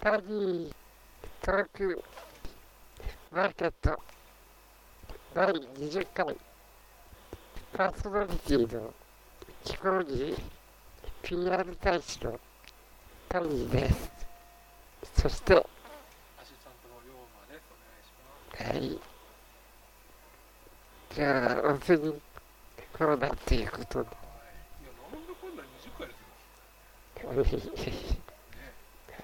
パリートークマーケット第20回パーソナリティの気候に PR 大使のパリーですそしてはアシスタントの龍馬です。お願いします。いじゃあオープニングコーナーということではい。いや、なんだかんだ20回ですよ。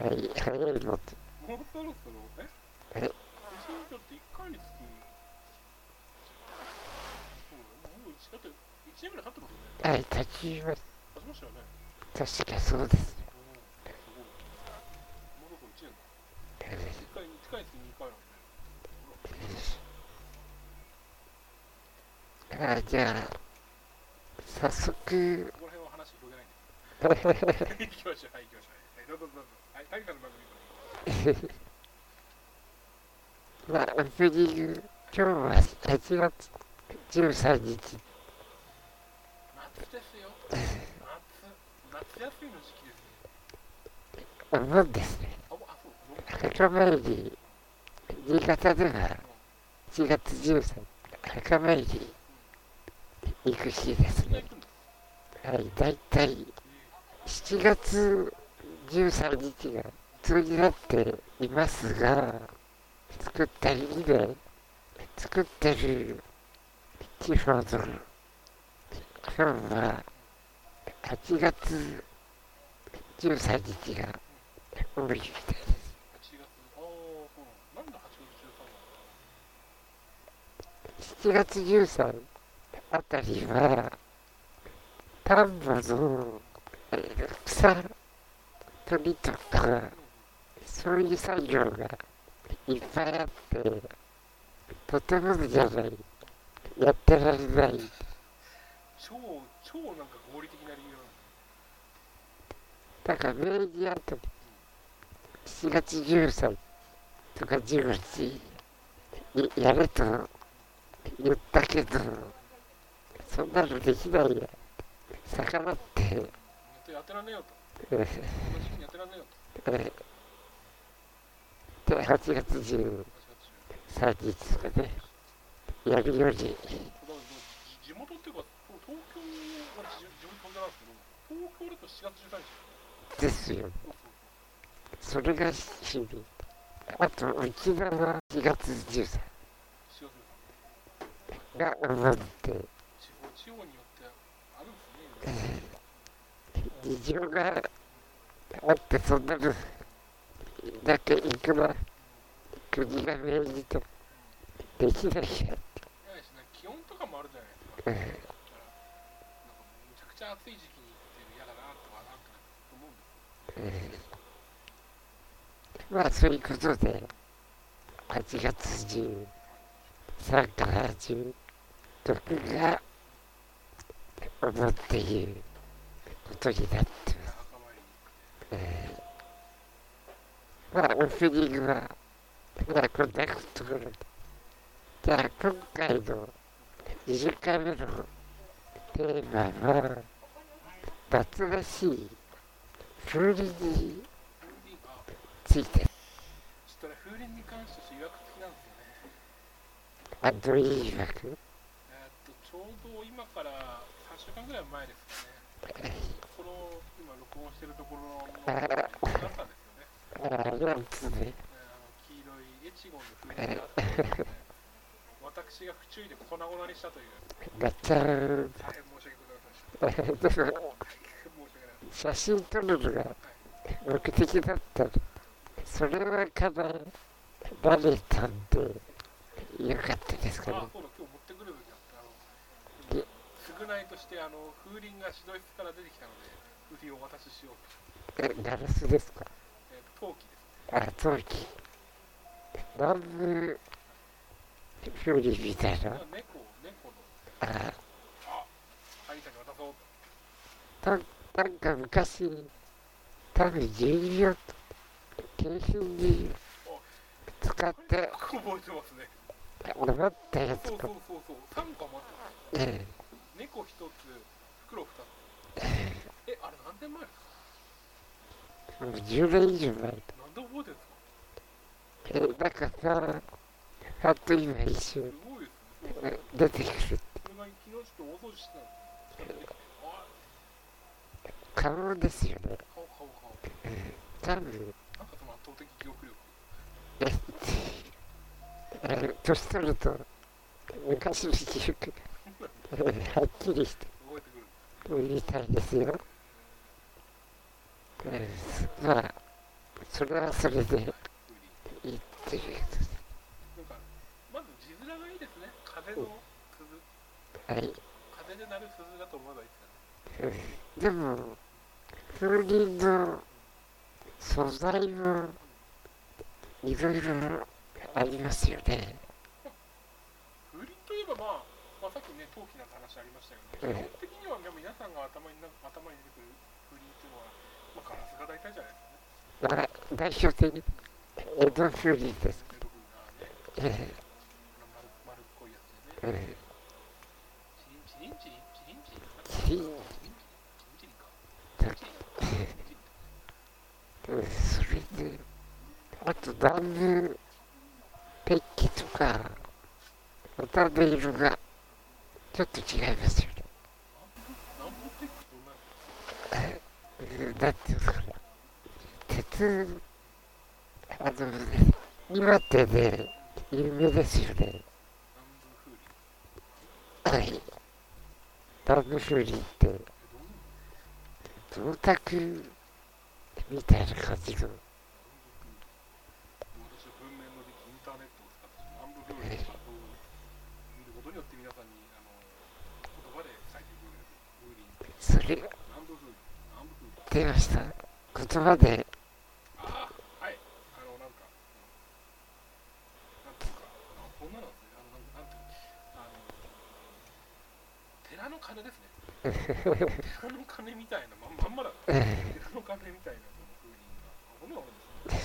はい。早い。のともうそろそろ、ええ私にとって1回につき、そうだね。もう1だって1年ぐらい。経ってますよね。はい。立ちます経ちましたよね。確かそうですうん。すごい。もうそろそろ1年だ。1回、1回につき2回なんで。あじゃあ早速ここら辺は話広げない。んで。行きましょう。はい、行きましょう。はい、どうぞどうぞ。はい、谷さんの番組。まあ、オープニング、今日は8月13日、夏ですよ。夏。夏休みの時期ですよ。お盆ですね。墓参り、新潟では4月13日、墓参り行く日ですね。はい、だいたい7月13日が普通になっていますが、作った意味で、作ってる地方の今日は8月13日が多いみたいです。8月、13なの7月13あたりは、丹波の草取りとか、そういう作業がいっぱいあって、とてもじゃない、やってられない。超、超なんか合理的な理由だから明治あたり、7月13とか15日にやると言ったけど、そんなのできないや。魚って、なの。やってやってらんねえよと。えーで、8月13 8月日とかね、やるように、だからもうじ地元っていうか、東京は地地元なんですけど、東京だと7月13日。ですよ。そうそうそれが日々。あと、沖縄4月13 4月13が思って、地方によってあるんですね。事情があって、そんなの、だけいくら国が命じてできないや。ないしね、気温とかもあるじゃないですか。えだから、なんかむちゃくちゃ暑い時期に行って嫌だなとか、なんか思うんですーまあ、そういうことで、8月13から16が思っていることになってます。えーまあ、オープニングは、まあ、こんなところで。じゃあ、今回の20回目のテーマは、夏らしい風鈴に、ついて、ちょっとね、風鈴に関しては予約付きなんですよね。あどういうわけえっと、ちょうど今から3週間ぐらい前ですかね。この今録音してるところのものがあったんですよね。あなんつうね、えーあの黄色いエチゴンの風鈴があったんですよね。私が不注意で粉々にしたという、なっちゃう。大変申し訳ございませんでした。でも、大変申し訳ないです。写真撮るのが目的だったの。それはかなりバレたんで、よかったですかねあ、。そうだ、今日持ってくる時だった。あの、償いとして、あの、風鈴が指導室から出てきたので、風鈴をお渡ししようと。え、ガラスですかえー、陶器です。あ、陶器。南部風鈴みたいな。猫、猫の、あ、あ、ハリーさんに渡そうと。たなんか昔、多分12秒と、景品に使って覚えてますね。もらったやつかそうそう。そうそう、3個持ってます。え猫1つ、袋2つ。え、あれ何年前ですかえ、もう10年以上前。何なんで覚えてるんですかえ、なんかさ、あっと今一瞬すごいですね。出てくる。それが昨日ちょっと大掃除してたんです顔ですよね。顔顔顔。多分、なんかその圧倒的記憶力。え、あの年取ると、昔の記憶がはっきりして覚えてくる。たいですよ。えまあ、それはそれでいいっていうなんか、まず字面がいいですね。風の鈴。はい。風で鳴る鈴だと思えばいいですかね。でも、風鈴の素材もいろいろありますよね。風鈴といえば、まあ、まあ、さっきね、陶器なんて話ありましたけどね、基本的には、でも皆さんが頭にな頭に出てくる風鈴っていうのは、まあ、ガラスが大体じゃないですかね。まあ、代表的に江戸風鈴です。江戸風がね、え丸丸っこいやつでね。ええチリンチリンチリンチリンチリンチリンそれで、あと南部ペッキとか、また音色がちょっと違いますよね。なんていうんですかね。鉄、あの、今ってね、有名ですよね。はい。ダムフーリって、銅鐸みたいな感じの。っていました言葉で。寺のみたいな、ままんまだ。寺のみたいな、その風鈴が。骨あるで。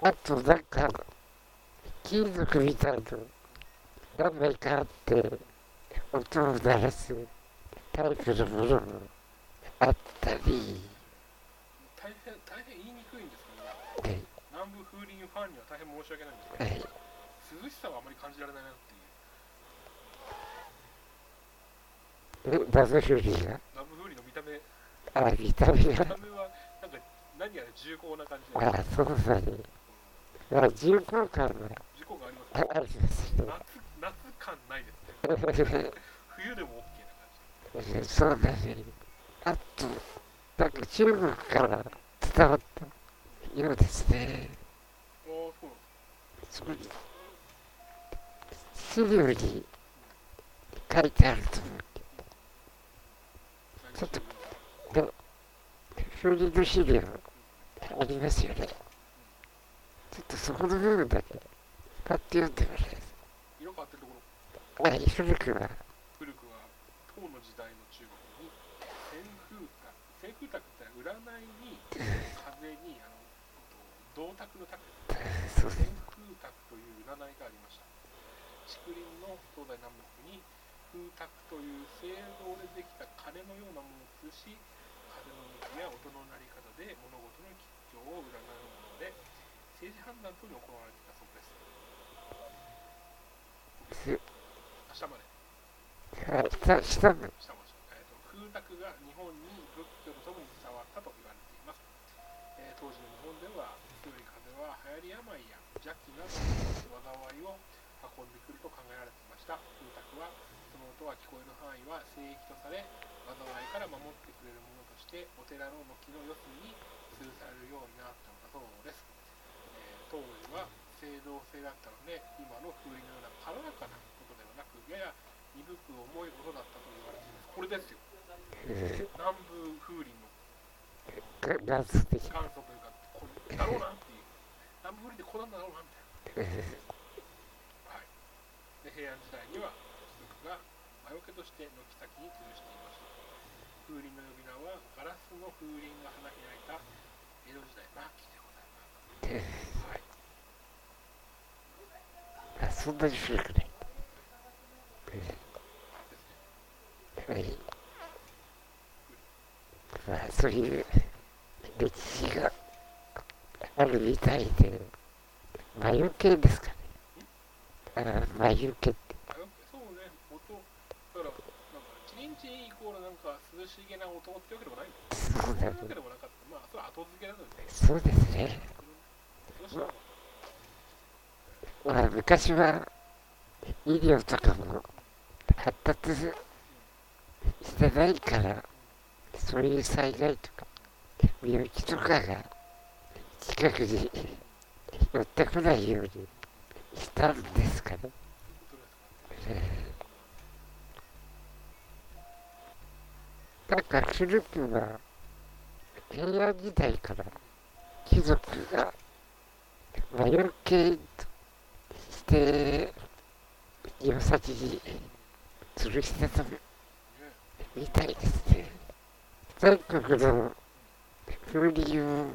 あと、なんか、金属みたいの、何枚かあって、音を鳴らすタイプのものも。ったり、大変大変言いにくいんですけどはい南部風鈴ファンには大変申し訳ないんですけどはい涼しさはあまり感じられないなっていうえ謎風鈴が、南部風鈴の見た目あ、見た目が見、た目はなんか何やら重厚な感じであ、そうだね。あ、重厚感は事故がありますありますね。夏夏感ないですね冬でも OK な感じそうだね。あっと、なんか中国から伝わったようですね。おーそうそこに、資料に書いてあると思うちちょっとけど、風鈴の資料ありますよね。ちょっとそこの部分だけ、パッと読んでもらえ色変わってるところます。はい、古くは、古くは唐の時代の中国に旋風卓旋風卓って占いに風にあの銅鐸の卓そう旋風卓という占いがありました竹林の東西南北に風卓という青銅でできた鐘のようなものを吊るし風の向きや音の鳴り方で物事の吉祥を占うもので政治判断等に行われていたそうです明日まではい、下下。も、したましょう、えーと風卓が日本に仏教とともに伝わったと言われています、えー当時の日本では強い風は流行り病や邪気などの災いを運んでくると考えられていました風卓はその音が聞こえる範囲は聖域とされ災いから守ってくれるものとしてお寺の軒の四隅に吊るされるようになったのだそうです、えー当時は青銅製だったので今の風鈴のような軽やかな音ではなくやや鈍く重い音だったと言われています。これですよ。え南部風鈴元祖的。元祖というか、これだろうなっていう。南部風鈴ってこうなんだろうなみたいえな。はい。で、平安時代には貴族が魔除けとして軒先に吊るしていました。風鈴の呼び名はガラスの風鈴が花開いた江戸時代末期でございます。はい。そんなに古くない。えですね。ーはい。まあ、そういう歴史があるみたいで、眉毛ですかね。あ眉毛って。そうね、音、だから、なんか、チリンチリンイコールなんか涼しげな音ってわけでもない。そうだそうでもなかった。まあ、それは後付けだけどね。そうですね。どうしたのまあ、昔は医療とかも発達してないから、そういう災害とか病気とかが近くに寄ってこないようにしたんですかね。なんか古くは平安時代から貴族が魔除けとして岩先に吊るしてたみたいですね。全国の風鈴を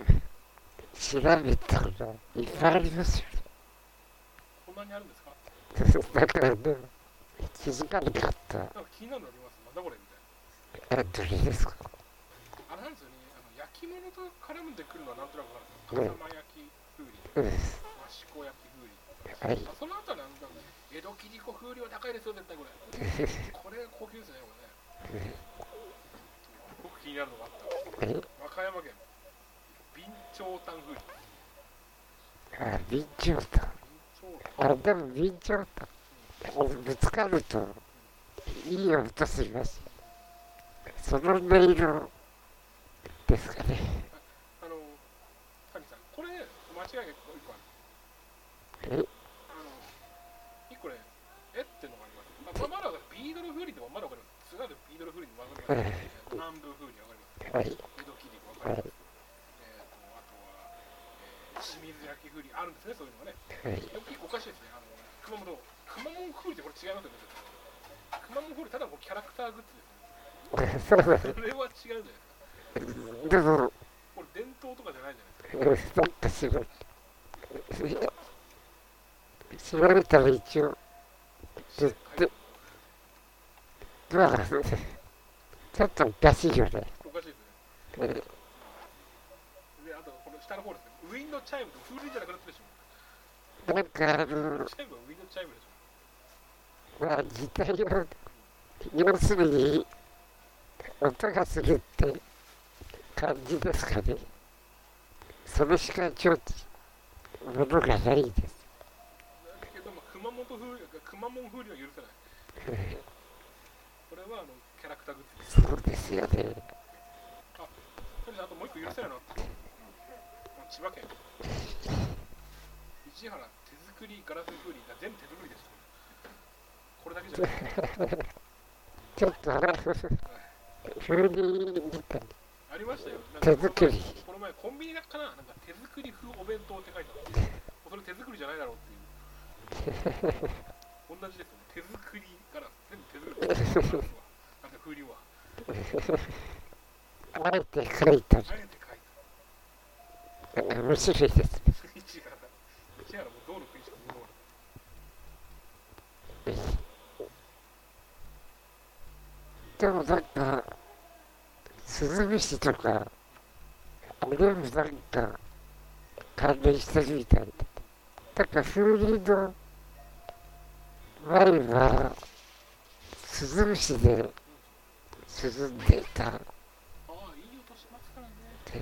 調べたらいっぱいありますよこんなにあるんですかね。だからね、気づかなかった。なんか気になるのありますなんだこれみたいな。あ、どれですか？あれなんですよね、あの焼き物と絡んでくるのはなんとなくわかるんですよ。笠間焼き風鈴、うん。益子焼き風鈴。はい。あその後はなんか、江戸切子風鈴は高いですよ、絶対これ。これ高級ですね、これね。僕気になるのがあった。え？和歌山県、備長炭風鈴。あ、備長炭。あ、でも備長炭。ぶつかると、いい音します。その音色ですかね。あの、谷さん、これ、間違いが一個ある。え？あの、一個ね、え？ってのがあります。まあ、まだビードル風鈴でもまだわかります。津軽ビードル風鈴でもわか。南部風鈴わかります。はい。江戸切りわかります。えーと、あとは、えー清水焼き風鈴あるんですね、そうい。うのがね。はい。よくおかしい。ですね。あの、熊本、熊本風ってこれ違い。ますよね。熊本風鈴、ただのキャラクターグッズですね。そうだね。それは違うじゃない。ですか。でも、これ伝統とかじゃない。じゃない。ですか。なんかすごい。調べたら一応、ずっと、ちょっとおかしいよね。おかしいですね。で、あと、この下の方ですね。ウィンドチャイムと風鈴じゃなくなってるでしょ。なんかあの、チャイムはウィンドチャイムでしょ。まあ、時代を、要するに、音がするって感じですかね。それしかちょっと、ものがないです。だけども、熊本風、熊本風鈴は許せない。はあのキャラクターグッズ。そうですよね。それであともう一個許せないのあった。千葉県。市原手作りガラス風鈴が全部手作りです。これだけじゃない。ちょっとあの、風鈴ありましたよ。手作り。この前コンビニだっかななんか手作り風お弁当って書いてあって、それ手作りじゃないだろうっていう。同じですね。手作りガラス。全部手作り。ガラスはなんか風鈴は。あえて書いたあえて書いた。面白いですね。市原。市原も道路食いしでもなんか、スズムシとか、あれもなんか、関連してるみたい。だから風鈴の前は、スズムシで涼んでいたっああ、いい音しますからね。て、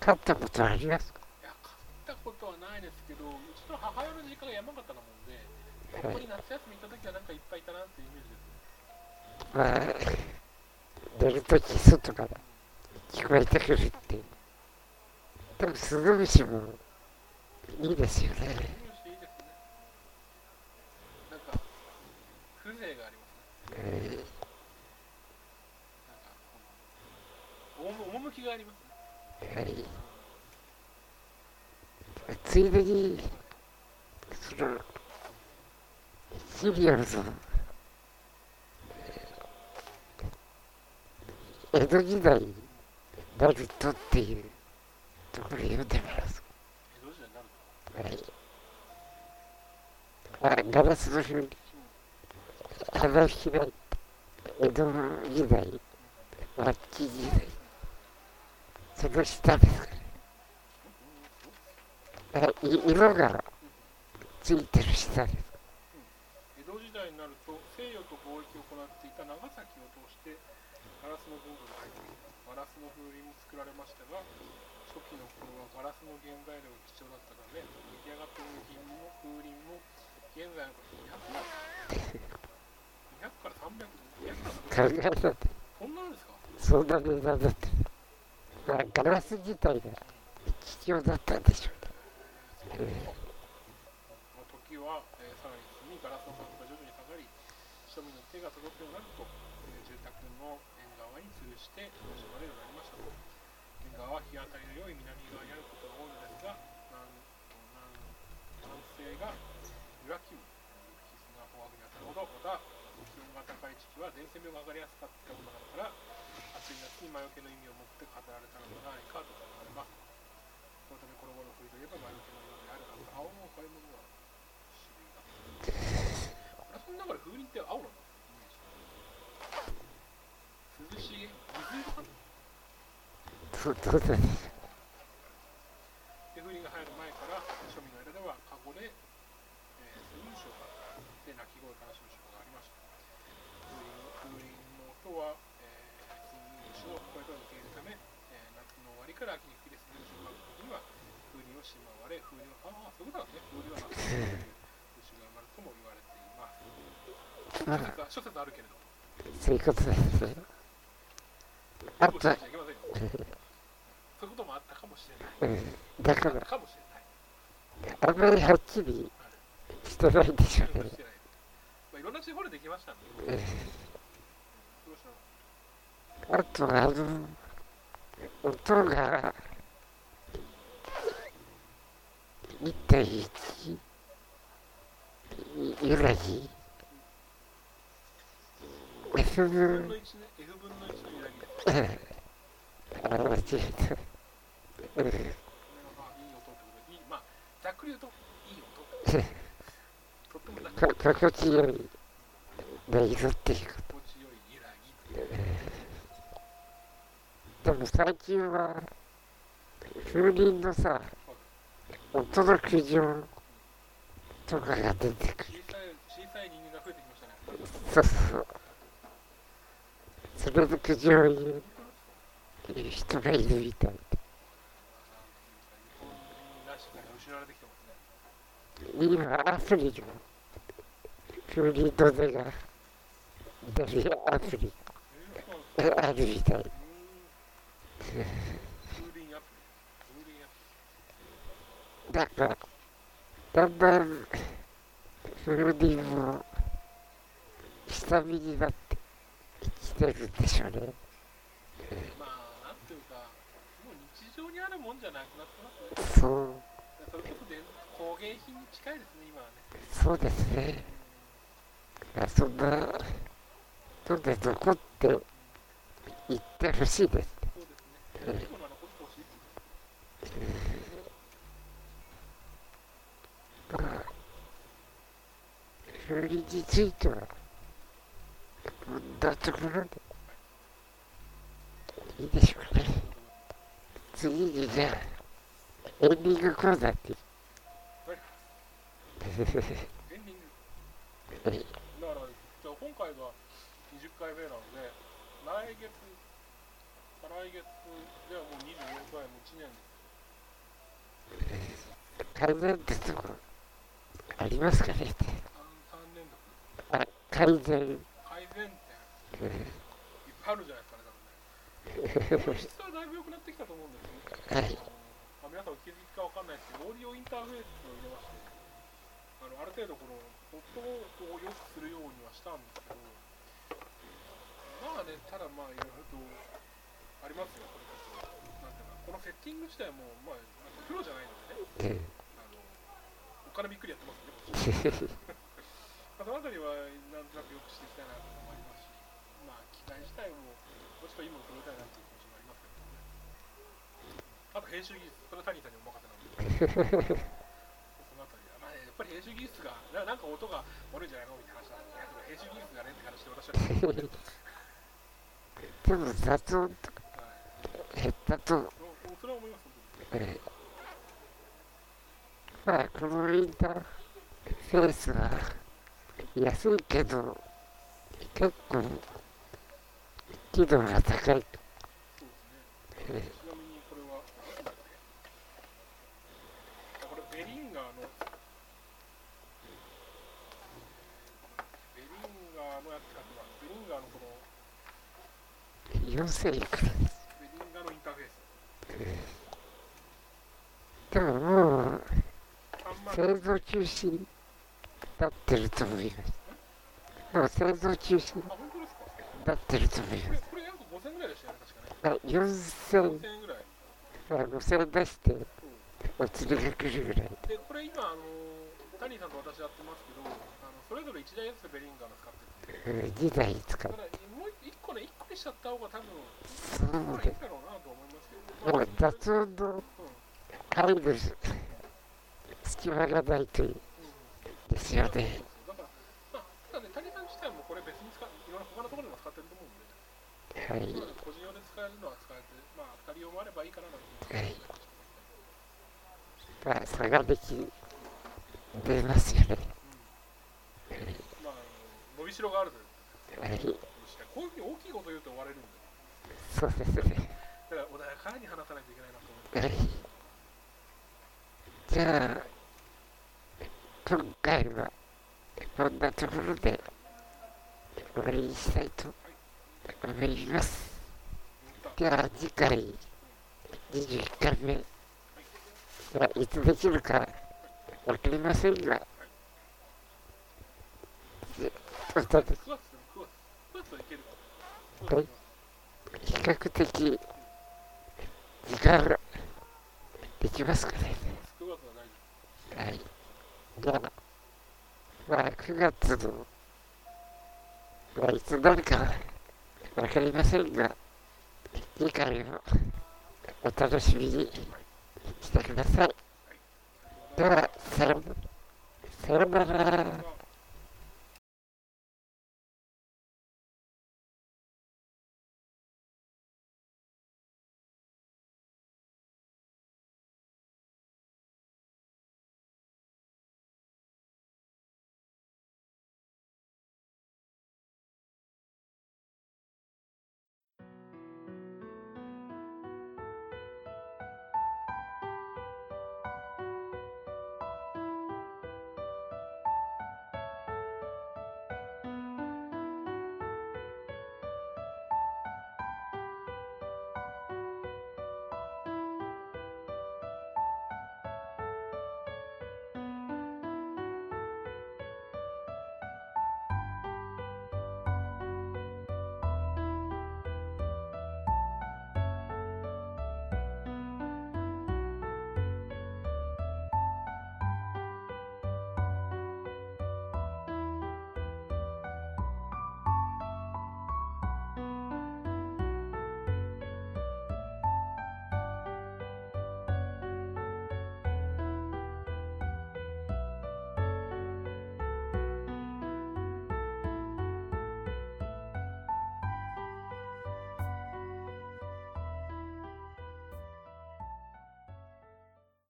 買ったことありますかいや、買ったことはないですけど、うちの母親の実家が山形なもんで、ここに夏休み行った時はなんかいっぱいいたなっていうイメージです。まあ、寝るとき外から聞こえてくるって。でもスズムシもいいですよね。いいですね。なんか、風情がありますね。えなんかこの、趣がありますね。はい。ついでに、その、シリアルの、江戸時代になるとっていうところ読んでみます。江戸時代になるはい。あ、ガラスの風に花開い江戸時代、末期時代、その下ですかね。えい色がついてる下です。江戸時代になると西洋と貿易を行っていた長崎を通してガラスの文具が入っていたガラスの風鈴も作られましたが初期の頃はガラスの原材料が貴重だったため出来上がった風鈴も風鈴も現在の200万200から300 200から300考えたってそん。なん。ですかそん。な値段だって。まあガラス自体が貴重だったん。でしょうね。時は、えーさらに進みガラスの価格が徐々に下がり庶民の手が届くようになると、えー住宅の縁側に吊るして楽しまれるようになりましたと縁側は日当たりの良い南側にあることが多いのですが南南南西が岩木む必須な方角に当たるほどまた高い時期は伝染病が上がりやすかったことなどから暑い夏に魔除けの意味を持って語られたのではないかと考えます。そのためこの頃の冬といえば魔除けのようであるはず青の買い物は種類だマラソンの中で風鈴って青な涼しげ水色かなそう。で風鈴が入る前から庶民の間ではカゴで、えー、水晶がで鳴き声を楽しむ習慣がありました風鈴風鈴の音は、えー、金融種の声と似ているため、えー夏の終わりから秋に吹き出す風習がある時には風鈴をしまわれ風鈴をああそういうことなんですね風鈴は夏の風習が生まれるとも言われていますま諸説あるけれどそういうことですね。あとそういうこともあったかもしれない。うん、だから、あんまりはっきりしてないんでしょうね。まあいろんな地方でできましたんで。うんどうしたのあと、あの、音が、1.1揺らぎ、F 分の、1ね F 分の1の揺らぎですあ、間違えた。うんこれがまあいい音ってことでいいまあざっくり言うといい音とってもざっくりこ心地よい音色っていうか、心地よい揺らぎでも最近は、風鈴のさ、音の苦情とかが出てくる。小さい人間が増えてきましたねそうそう。それで苦情を言う人がいるみたいで。今、アプリが、風鈴の音が出るアプリがあるみたい。だから、だんだん風鈴も下火になっててるんでしょうね。リまあなんていうかもう日常にあるもんじゃなくなってますねそう、それこそ伝工芸品に近いですね今はねそうですね。そんなので残っていってほしいです。そうですね。いいものは残ってほしい。まあ、風鈴については、こんなところでいいでしょうね。次にじゃあ、エンディングコーナーって。エンディング。だから、じゃあ今回が20回目なので、来月、再来月ではもう24回、もう1年です。改善ってとこありますかね 3, 3年度。あ改善。改善点、いっぱいあるじゃないですかね、多分ね。音質はだいぶ良くなってきたと思うんですよ。はい。あのまあ、皆さんお気づきかわかんないですけど、オーディオインターフェースを入れまして、あのある程度この音を良くするようにはしたんですけど、まあね、ただまあいろいろとありますよ、これこそ。なんていうか、このセッティング自体も、まあ、なんかプロじゃないのでね、あのお金びっくりやってますね、こっちまあ、そのあたりはなんとなく良くしていきたいなというのもあります機械自体ももうちょっといいものを作りたいなという気持ちもありますけどね。あと編集技術、それは谷さんにお任せなんで。そのあたりは、まあね、やっぱり編集技術が、ななんか音が悪いんじゃないのみたいな話なんで、いやそれ編集技術がねって話で私は、でも雑音とかはい、減ったと、もうそれは思います、本当に。えまあ、このインターフェースは安いけど、結構、機能が高い。そうですね。ちなみにこれは、なんだっけこれベリンガの、ベリンガーのやつかは、ベリンガーのこの、4000いくらです。ベリンガーのインターフェース。でももう、製造中止になってると思います。もう製造中止、なってると思いこれ、ます。これ約5000ぐらいでしたよね、確かね。あ4000 5000円ぐらい。あ5000出して、お釣りが来るぐらい。で、これ今、あのタニーさんと私やってますけど、あのそれぞれ1台ずつベリンガーの使ってるんで、うん2台使う。だからもう1個ね、1個にしちゃった方が多分、そうでこれいだろうなと思いますけど、す。もう雑音の入る隙間がないといいですよね。だから、まあ、ただね、谷さん自体もこれ別に使う、いろんな他のところでも使ってると思うんで、はい。まあ個人用で使えるのは使えて、まあ、2人用もあればいいかななんてはいまあ、差ができ、出ますよね。まあ、伸びしろがあるというはい。こういうふうに大きいこと言うと終われるんで、そうですね。だから穏やかに話さないといけないなと思って。はい。じゃあ、今回は、こんなところで、終わりにしたいと思います。では、次回、21回目、はいつできるかわかりませんが、はい。比較的、時間ができますかね。はい。じゃあ、まあ、9月の、まあ、いつになるかわかりませんが、次回をお楽しみにしてください。では、さよなら。さよなら。